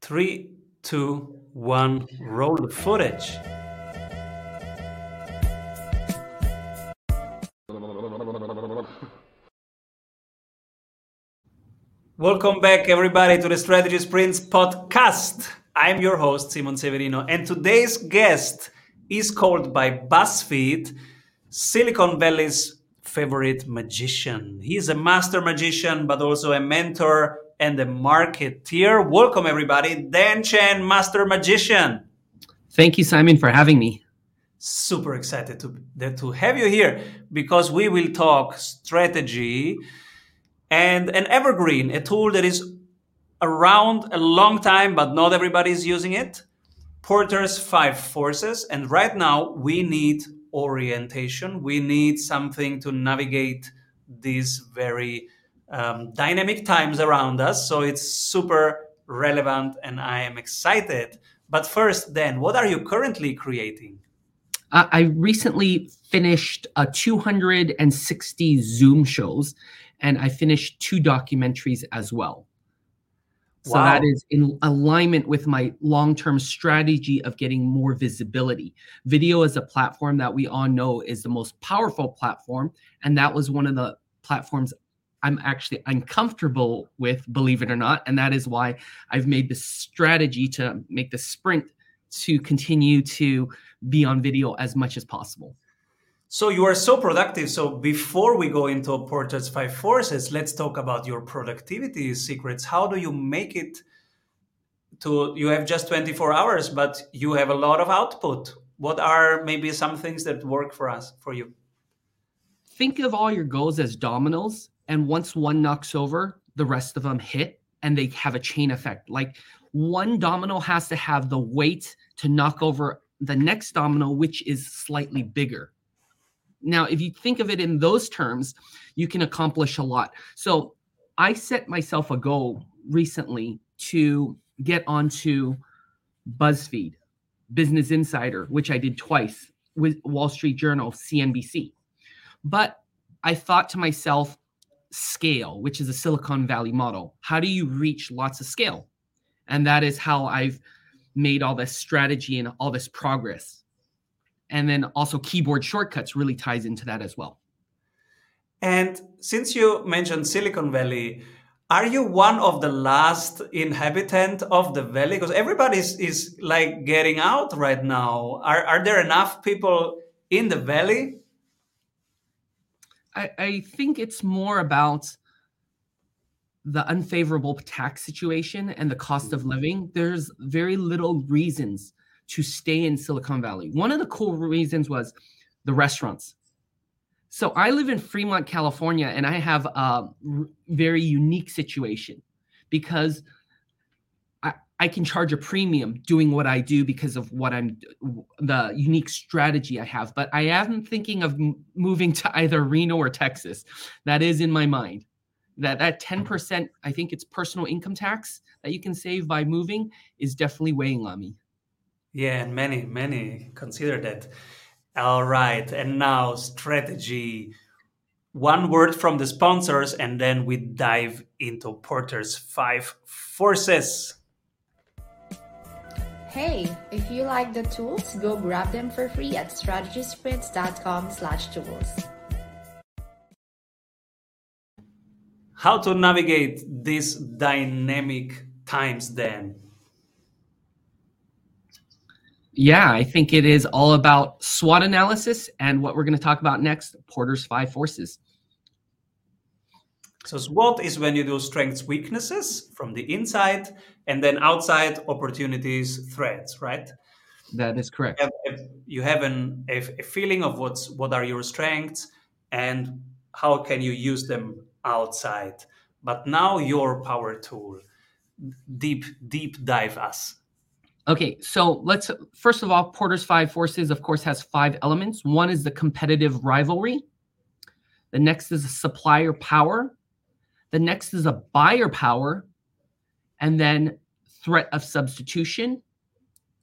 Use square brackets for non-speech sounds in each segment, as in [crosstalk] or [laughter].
Three, two, one, roll the footage. Welcome back, everybody, to the Strategy Sprints podcast. I'm your host, Simon Severino, and today's guest is called by BuzzFeed Silicon Valley's favorite magician. He's a master magician, but also a mentor and a marketeer. Welcome, everybody. Dan Chan, master magician. Thank you, Simon, for having me. Super excited to, to have you here because we will talk strategy and an evergreen, a tool that is around a long time, but not everybody is using it. Porter's five forces. And right now, we need orientation. We need something to navigate this very um, dynamic times around us. So it's super relevant and I am excited. But first, Dan, what are you currently creating? Uh, I recently finished a 260 Zoom shows and I finished two documentaries as well. So wow. that is in alignment with my long-term strategy of getting more visibility. Video is a platform that we all know is the most powerful platform, and that was one of the platforms I'm actually uncomfortable with, believe it or not, and that is why I've made the strategy to make the sprint to continue to be on video as much as possible. So you are so productive. So before we go into Porter's five forces, let's talk about your productivity secrets. How do you make it to you have just 24 hours, but you have a lot of output? What are maybe some things that work for us for you? Think of all your goals as dominoes, and once one knocks over, the rest of them hit and they have a chain effect. Like one domino has to have the weight to knock over the next domino, which is slightly bigger. Now, if you think of it in those terms, you can accomplish a lot. So I set myself a goal recently to get onto BuzzFeed, Business Insider, which I did twice with Wall Street Journal, CNBC. But I thought to myself, scale, which is a Silicon Valley model. How do you reach lots of scale? And that is how I've made all this strategy and all this progress and then also keyboard shortcuts really ties into that as well. And since you mentioned Silicon Valley, are you one of the last inhabitant of the valley? Because everybody is, is like getting out right now. Are, are there enough people in the valley? I, I think it's more about the unfavorable tax situation and the cost of mm. living. There's very little reasons to stay in Silicon Valley. One of the cool reasons was the restaurants. So I live in Fremont, California, and I have a very unique situation because I, can charge a premium doing what I do because of what I'm the unique strategy I have. But I am thinking of moving to either Reno or Texas. That is in my mind. That that 10%, I think it's personal income tax that you can save by moving is definitely weighing on me. Yeah, and many, many consider that. All right. And now strategy. One word from the sponsors, and then we dive into Porter's five forces. Hey, if you like the tools, go grab them for free at strategysprints.com slash tools. How to navigate these dynamic times then? Yeah, I think it is all about SWOT analysis and what we're going to talk about next Porter's five forces. So, SWOT is when you do strengths, weaknesses from the inside, and then outside opportunities, threats, right? That is correct. You have, you have an, a, a feeling of what's what are your strengths and how can you use them outside. But now your power tool, deep deep dive us Okay, so let's first of all, Porter's five forces, of course, has five elements. One is the competitive rivalry. The next is supplier power. The next is a buyer power. And then threat of substitution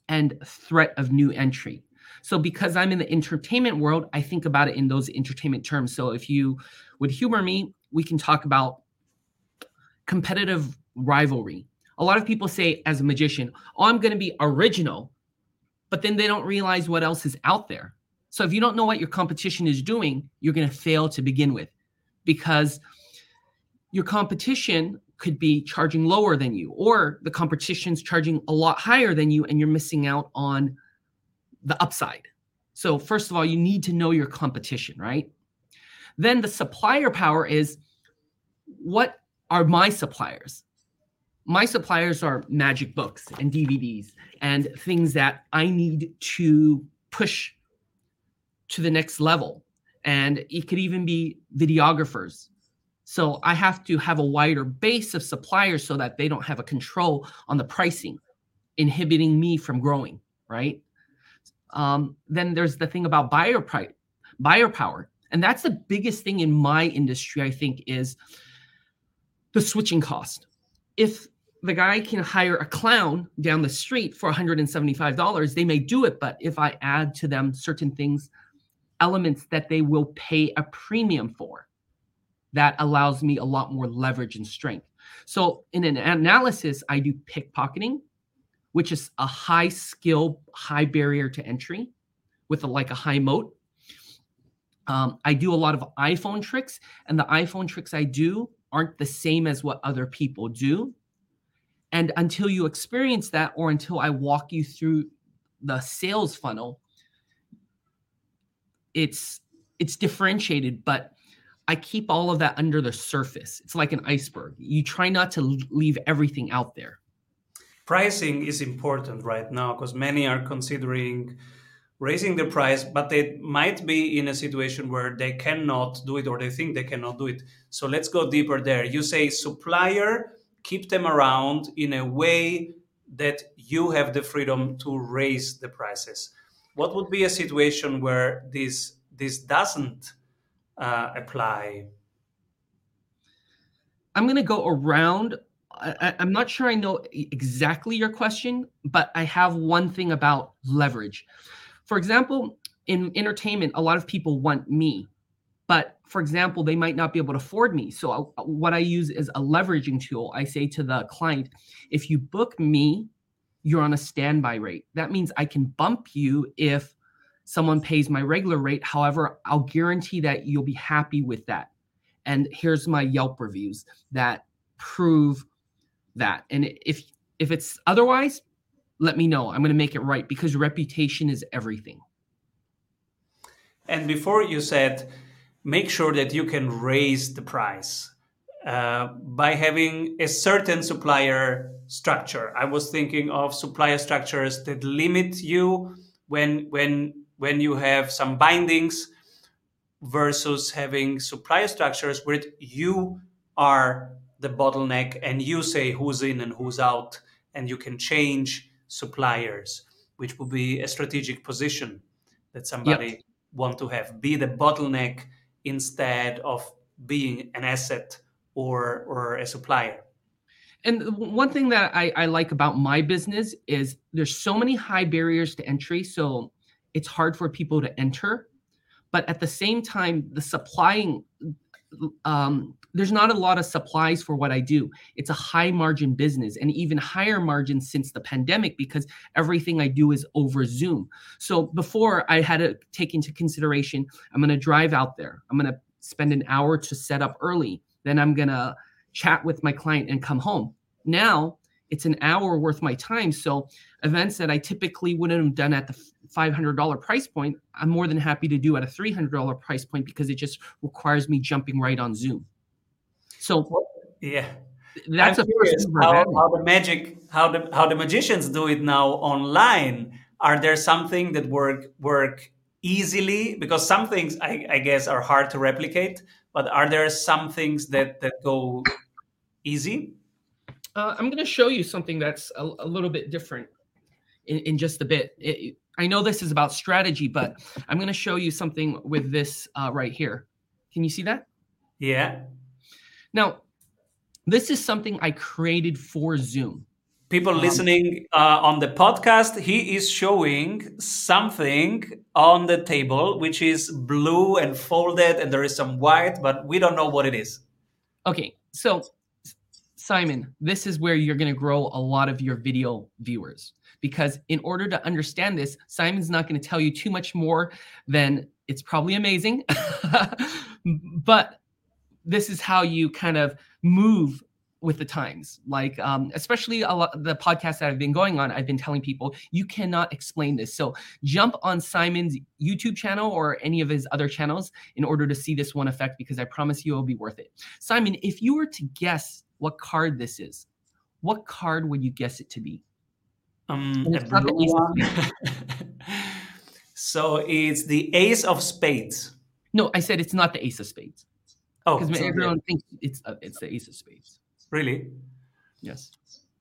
and threat of new entry. So, because I'm in the entertainment world, I think about it in those entertainment terms. So, if you would humor me, we can talk about competitive rivalry A lot of people say, as a magician, oh, I'm going to be original, but then they don't realize what else is out there. So if you don't know what your competition is doing, you're going to fail to begin with because your competition could be charging lower than you, or the competition's charging a lot higher than you, and you're missing out on the upside. So, first of all, you need to know your competition, right? Then the supplier power is what are my suppliers? My suppliers are magic books and DVDs and things that I need to push to the next level. And it could even be videographers. So I have to have a wider base of suppliers so that they don't have a control on the pricing, inhibiting me from growing, right? Um, then there's the thing about buyer buyer power. And that's the biggest thing in my industry, I think, is the switching cost. If the guy can hire a clown down the street for $175, they may do it. But if I add to them certain things, elements that they will pay a premium for, that allows me a lot more leverage and strength. So in an analysis, I do pickpocketing, which is a high skill, high barrier to entry with a, like a high moat. Um, I do a lot of iPhone tricks, and the iPhone tricks I do aren't the same as what other people do. And until you experience that, or until I walk you through the sales funnel, it's it's differentiated, but I keep all of that under the surface. It's like an iceberg. You try not to leave everything out there. Pricing is important right now because many are considering raising the price, but they might be in a situation where they cannot do it or they think they cannot do it. So let's go deeper there. You say supplier, keep them around in a way that you have the freedom to raise the prices. What would be a situation where this this doesn't uh, apply? I'm going to go around. I, I'm not sure I know exactly your question, but I have one thing about leverage. For example, in entertainment, a lot of people want me, but for example, they might not be able to afford me. So, uh, what I use is a leveraging tool. I say to the client, if you book me, you're on a standby rate. That means I can bump you if someone pays my regular rate. However, I'll guarantee that you'll be happy with that. And here's my Yelp reviews that prove that. And if if it's otherwise, let me know. I'm going to make it right because reputation is everything. And before you said, make sure that you can raise the price uh, by having a certain supplier structure. I was thinking of supplier structures that limit you when when when you have some bindings versus having supplier structures where you are the bottleneck and you say who's in and who's out and you can change suppliers which would be a strategic position that somebody yep. want to have. Be the bottleneck instead of being an asset or or a supplier. And one thing that I, I like about my business is there's so many high barriers to entry. So it's hard for people to enter but at the same time the supplying um, there's not a lot of supplies for what I do. It's a high margin business and even higher margin since the pandemic because everything I do is over Zoom. So before I had to take into consideration, I'm going to drive out there. I'm going to spend an hour to set up early. Then I'm going to chat with my client and come home. Now it's an hour worth my time. So events that I typically wouldn't have done at the $500 price point, I'm more than happy to do at a $300 price point because it just requires me jumping right on Zoom. So yeah, that's I'm a how, how the magic, how the how the magicians do it now online. Are there something that work work easily? Because some things I, I guess are hard to replicate, but are there some things that that go easy? Uh, I'm going to show you something that's a, a little bit different in, in just a bit. It, I know this is about strategy, but I'm going to show you something with this uh, right here. Can you see that? Yeah. Now, this is something I created for Zoom. People um, listening uh, on the podcast, he is showing something on the table which is blue and folded, and there is some white, but we don't know what it is. Okay, so Simon, this is where you're going to grow a lot of your video viewers. Because in order to understand this, Simon's not going to tell you too much more than it's probably amazing. [laughs] but this is how you kind of move with the times. Like um, especially a lot the podcast that i've been going on i've been telling people you cannot explain this. So jump on simon's youtube channel or any of his other channels in order to see this one effect because i promise you it'll be worth it. Simon if you were to guess what card this is what card would you guess it to be um, [laughs] so it's the ace of spades no i said it's not the ace of spades Oh, because so everyone thinks it's uh, it's the ace of spades. really? Yes,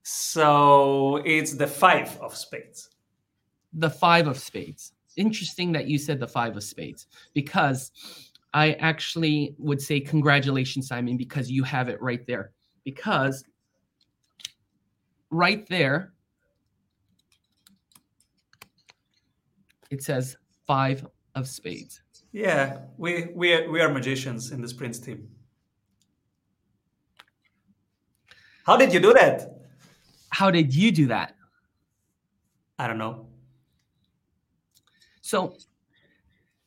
So it's the five of spades. the five of spades. Interesting that you said the five of spades because I actually would say congratulations, Simon, because you have it right there. Because right there, it says five of spades. Yeah, we we are, we are magicians in the sprints team. How did you do that? How did you do that? I don't know. So,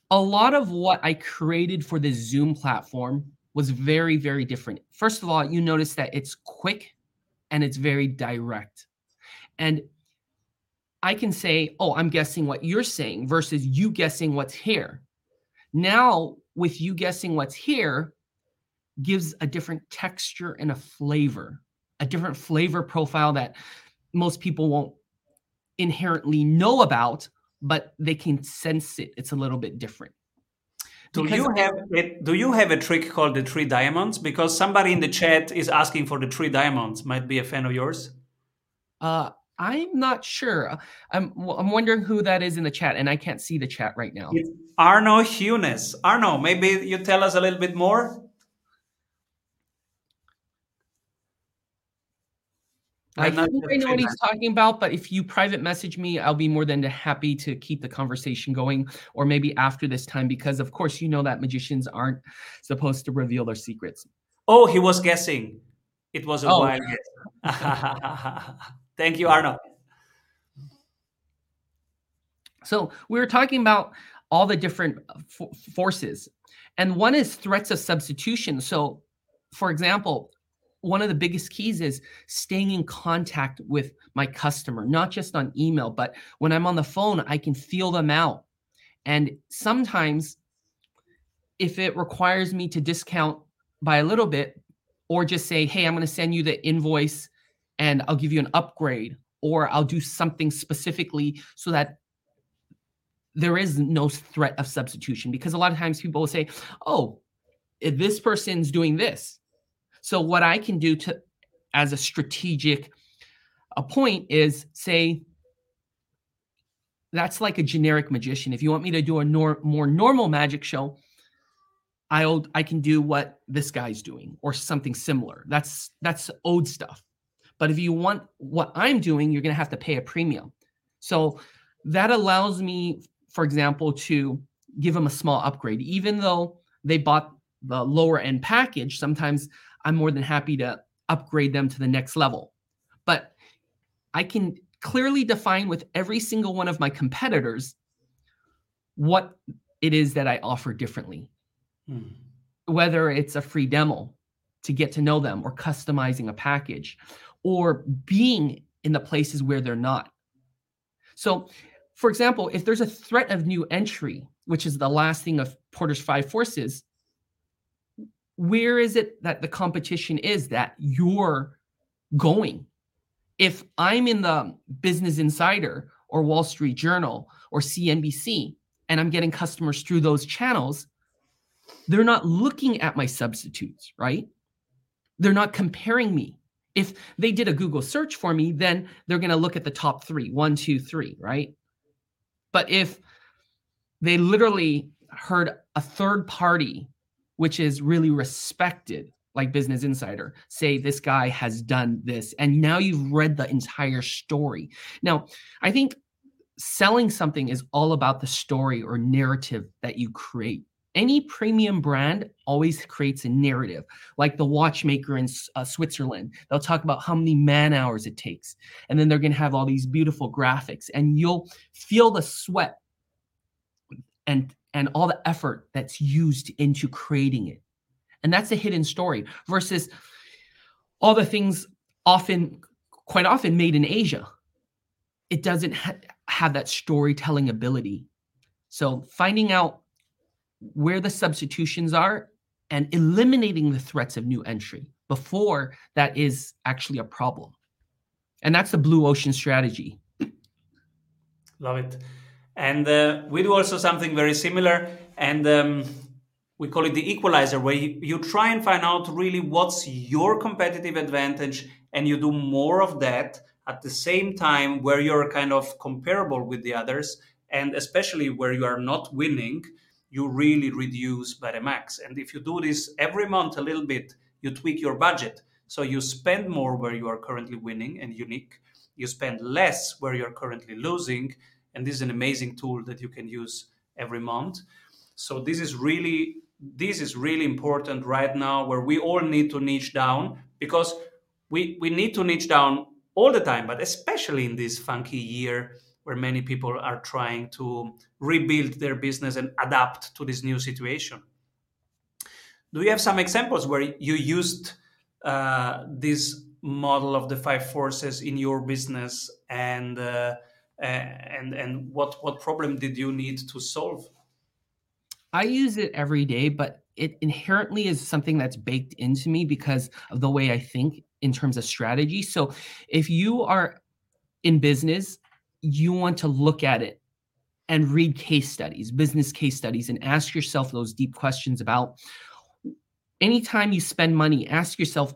a lot of what I created for the Zoom platform was very, very different. First of all, you notice that it's quick and it's very direct. And I can say, oh, I'm guessing what you're saying versus you guessing what's here. Now, with you guessing what's here, gives a different texture and a flavor, a different flavor profile that most people won't inherently know about, but they can sense it. It's a little bit different. Do Because you have it? Do you have a trick called the three diamonds? Because somebody in the chat is asking for the three diamonds. Might be a fan of yours. Uh, I'm not sure. I'm I'm wondering who that is in the chat, and I can't see the chat right now. It's Arno Hunes. Arno, maybe you tell us a little bit more. I I'm not think I know what he's talking about, but if you private message me, I'll be more than happy to keep the conversation going, or maybe after this time, because of course you know that magicians aren't supposed to reveal their secrets. Oh, he was guessing. It was a Oh. wild guess. [laughs] Thank you, Arno. So we were talking about all the different uh, forces, and one is threats of substitution. So, for example, one of the biggest keys is staying in contact with my customer, not just on email, but when I'm on the phone, I can feel them out. And sometimes, if it requires me to discount by a little bit, or just say, hey, I'm going to send you the invoice and I'll give you an upgrade, or I'll do something specifically so that there is no threat of substitution because a lot of times people will say, "Oh, this person's doing this." So what I can do to as a strategic a point is say that's like a generic magician. If you want me to do a nor- more normal magic show, I'll I can do what this guy's doing or something similar. That's that's owed stuff. But if you want what I'm doing, you're going to have to pay a premium. So that allows me, for example, to give them a small upgrade. Even though they bought the lower end package, sometimes I'm more than happy to upgrade them to the next level. But I can clearly define with every single one of my competitors what it is that I offer differently Hmm. whether it's a free demo to get to know them or customizing a package or being in the places where they're not. So, for example, if there's a threat of new entry, which is the last thing of Porter's five forces, where is it that the competition is that you're going? If I'm in the Business Insider or Wall Street Journal or CNBC and I'm getting customers through those channels, they're not looking at my substitutes, right? They're not comparing me. If they did a Google search for me, then they're going to look at the top three one, two, three, right? But if they literally heard a third party, which is really respected, like Business Insider, say this guy has done this, and now you've read the entire story. Now, I think selling something is all about the story or narrative that you create any premium brand always creates a narrative like the watchmaker in uh, switzerland they'll talk about how many man hours it takes and then they're going to have all these beautiful graphics and you'll feel the sweat and and all the effort that's used into creating it and that's a hidden story versus all the things often quite often made in asia it doesn't ha- have that storytelling ability so finding out where the substitutions are and eliminating the threats of new entry before that is actually a problem. And that's the blue ocean strategy. Love it. And uh, we do also something very similar. And um, we call it the equalizer, where you, you try and find out really what's your competitive advantage and you do more of that at the same time where you're kind of comparable with the others and especially where you are not winning you really reduce by the max. And if you do this every month a little bit, you tweak your budget. So you spend more where you are currently winning and unique. You spend less where you're currently losing. And this is an amazing tool that you can use every month. So this is really this is really important right now where we all need to niche down because we, we need to niche down all the time, but especially in this funky year where many people are trying to rebuild their business and adapt to this new situation. Do you have some examples where you used uh, this model of the five forces in your business, and uh, and and what what problem did you need to solve? I use it every day, but it inherently is something that's baked into me because of the way I think in terms of strategy. So if you are in business you want to look at it and read case studies, business case studies, and ask yourself those deep questions about anytime you spend money, ask yourself,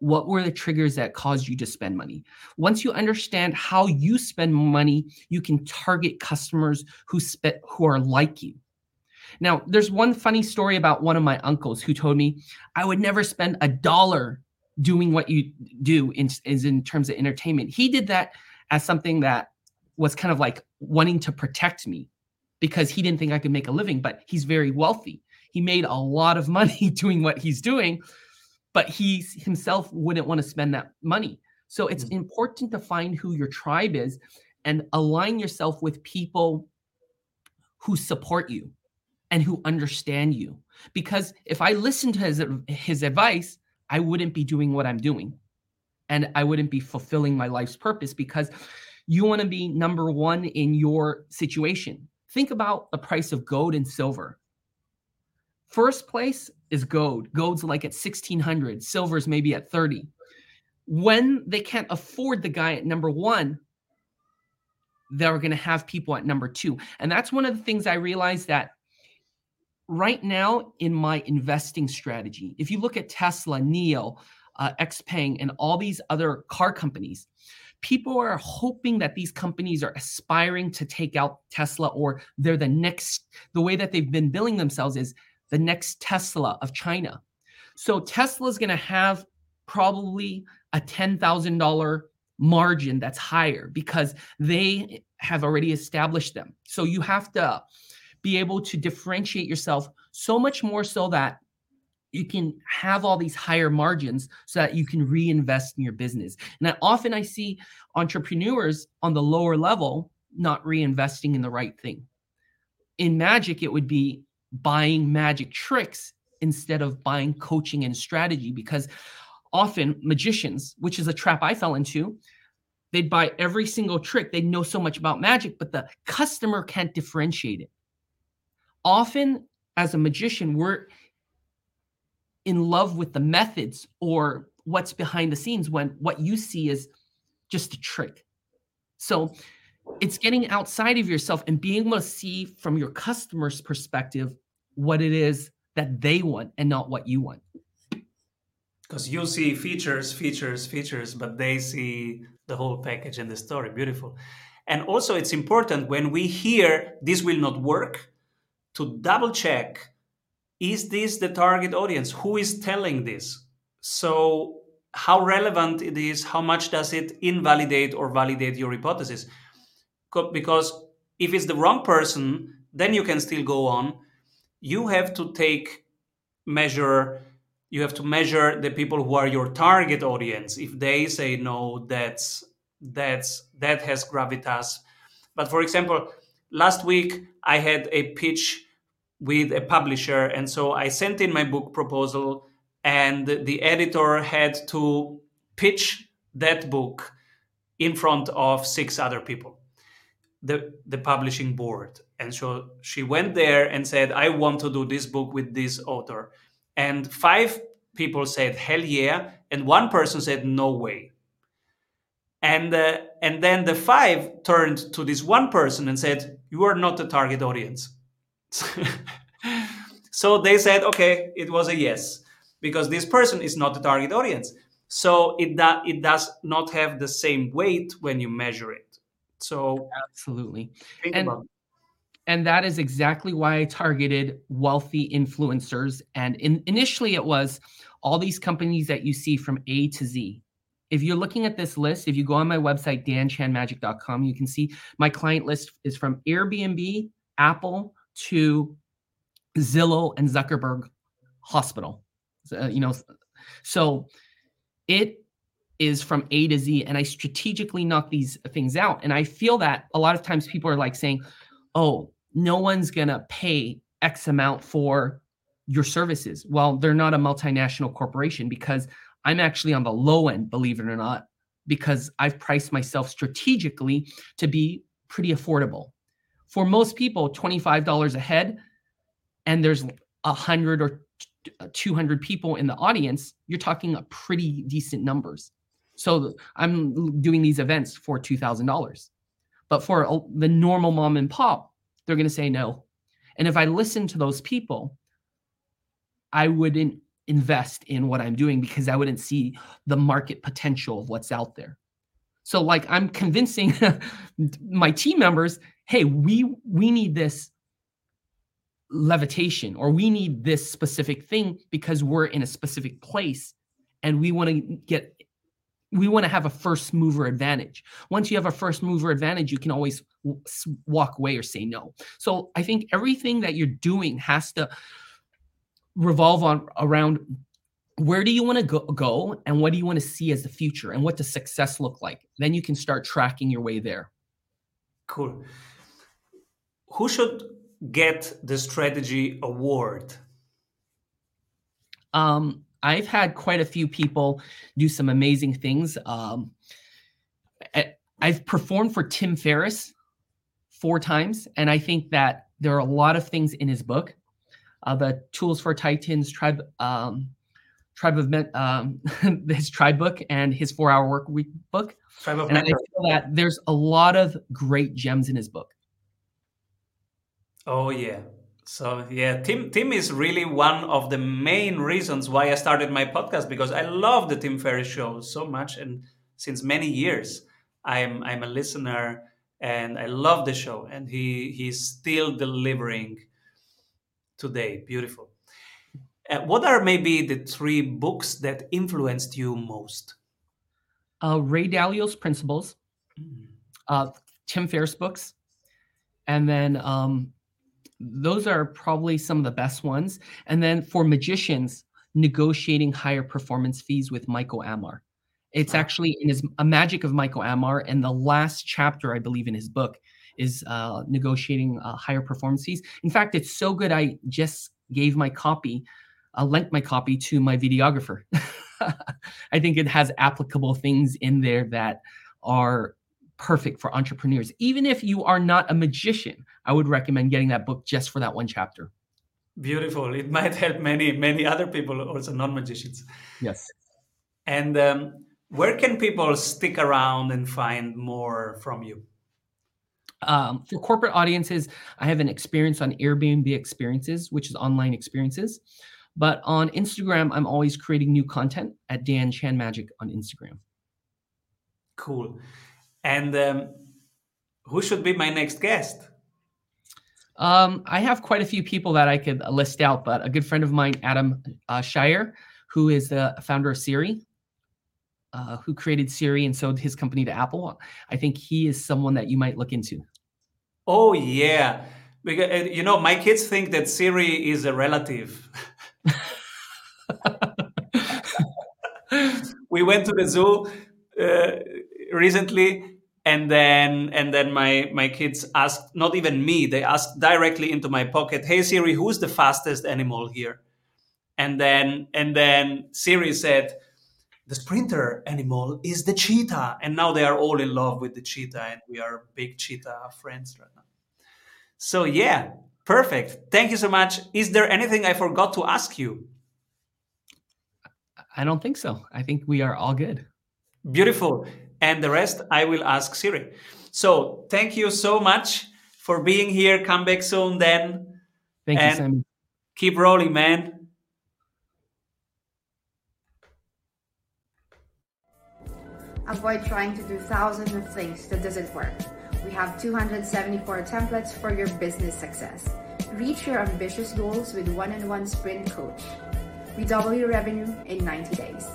what were the triggers that caused you to spend money? Once you understand how you spend money, you can target customers who spe- who are like you. Now, there's one funny story about one of my uncles who told me I would never spend a dollar doing what you do in, is in terms of entertainment. He did that as something that was kind of like wanting to protect me because he didn't think I could make a living, but he's very wealthy. He made a lot of money [laughs] doing what he's doing, but he himself wouldn't want to spend that money. So it's mm-hmm. important to find who your tribe is and align yourself with people who support you and who understand you. Because if I listened to his, his advice, I wouldn't be doing what I'm doing and I wouldn't be fulfilling my life's purpose because you want to be number one in your situation. Think about the price of gold and silver. First place is gold. Gold's like at 1600, silver's maybe at 30. When they can't afford the guy at number one, they're going to have people at number two. And that's one of the things I realized that right now in my investing strategy, if you look at Tesla, NIO, uh, Xpeng, and all these other car companies, people are hoping that these companies are aspiring to take out Tesla or they're the next, the way that they've been billing themselves is the next Tesla of China. So Tesla is going to have probably a $10,000 margin that's higher because they have already established them. So you have to be able to differentiate yourself so much more so that you can have all these higher margins so that you can reinvest in your business. And I, often I see entrepreneurs on the lower level not reinvesting in the right thing. In magic, it would be buying magic tricks instead of buying coaching and strategy because often magicians, which is a trap I fell into, they'd buy every single trick. They know so much about magic, but the customer can't differentiate it. Often, as a magician, we're in love with the methods or what's behind the scenes when what you see is just a trick. So it's getting outside of yourself and being able to see from your customer's perspective what it is that they want and not what you want. Because you see features, features, features, but they see the whole package and the story. Beautiful. And also, it's important when we hear this will not work to double check is this the target audience? Who is telling this? So, how relevant it is, how much does it invalidate or validate your hypothesis? Because if it's the wrong person, then you can still go on. You have to take measure you have to measure the people who are your target audience. If they say no that's that's that has gravitas. But for example last week i had a pitch with a publisher and so i sent in my book proposal and the editor had to pitch that book in front of six other people the the publishing board. And so she went there and said i want to do this book with this author. And five people said hell yeah. And one person said no way. And uh, and then the five turned to this one person and said you are not the target audience. [laughs] So they said okay it was a yes because this person is not the target audience. So it, do, it does not have the same weight when you measure it so absolutely. and, and that is exactly why i targeted wealthy influencers and in, initially it was all these companies that you see from a to z. If you're looking at this list if you go on my website danchanmagic.com you can see my client list is from airbnb apple to zillow and zuckerberg hospital. Uh, you know so it is from A to Z. And I strategically knock these things out. And I feel that a lot of times people are like saying, oh, no one's going to pay X amount for your services. Well, they're not a multinational corporation because I'm actually on the low end, believe it or not, because I've priced myself strategically to be pretty affordable. For most people, $25 a head, and there's a hundred or 200 people in the audience, you're talking a pretty decent numbers. So I'm doing these events for $2,000. But for the normal mom and pop, they're going to say no. And if I listen to those people, I wouldn't invest in what I'm doing because I wouldn't see the market potential of what's out there. So like I'm convincing [laughs] my team members, hey, we we need this levitation or we need this specific thing because we're in a specific place and we want to get we want to have a first mover advantage. Once you have a first mover advantage, you can always walk away or say no. So I think everything that you're doing has to revolve on around where do you want to go, go and what do you want to see as the future and what does success look like? Then you can start tracking your way there. Cool. Who should get the strategy award? Um, I've had quite a few people do some amazing things. Um, I've performed for Tim Ferriss four times, and I think that there are a lot of things in his book, uh, the Tools for Titans Tribe, um, Tribe of Men, um, [laughs] his Tribe book, and his Four Hour Work Week book. Tribe of and I feel that there's a lot of great gems in his book. Oh yeah. So yeah, Tim Tim is really one of the main reasons why I started my podcast because I love the Tim Ferriss show so much and since many years I'm I'm a listener and I love the show and he he's still delivering today. Beautiful. Uh, what are maybe the three books that influenced you most? Uh, Ray Dalio's Principles, mm. uh, Tim Ferriss books, and then um, those are probably some of the best ones. And then for magicians, negotiating higher performance fees with Michael Ammar. It's actually in his A Magic of Michael Ammar, and the last chapter, I believe, in his book is uh, negotiating uh, higher performance fees. In fact, it's so good. I just gave my copy, uh, lent my copy to my videographer. [laughs] I think it has applicable things in there that are perfect for entrepreneurs. Even if you are not a magician, I would recommend getting that book just for that one chapter. Beautiful. It [laughs] might help many, many other people, also non magicians. Yes. And um, where can people stick around and find more from you? Um, for corporate audiences, I have an experience on Airbnb Experiences, which is online experiences. But on Instagram, I'm always creating new content at Dan Chan Magic on Instagram. Cool. And um, who should be my next guest? Um, I have quite a few people that I could list out, but a good friend of mine, Adam uh, Cheyer, who is the founder of Siri, uh, who created Siri and sold his company to Apple. I think he is someone that you might look into. Oh yeah, Because uh, you know, my kids think that Siri is a relative. [laughs] [laughs] we went to the zoo uh, recently, and then and then my my kids asked, not even me, they asked directly into my pocket, "Hey Siri, who's the fastest animal here?" And then and then Siri said, "The sprinter animal is the cheetah," and now they are all in love with the cheetah, and we are big cheetah friends right now. So yeah, perfect. Thank you so much. Is there anything I forgot to ask you? I don't think so. I think we are all good. Beautiful. And the rest I will ask Siri. So thank you so much for being here. Come back soon then. Thank you, Sammy. Keep rolling, man. Avoid trying to do thousands of things that doesn't work. We have 274 templates for your business success. Reach your ambitious goals with one-on-one sprint coach. We double your revenue in 90 days.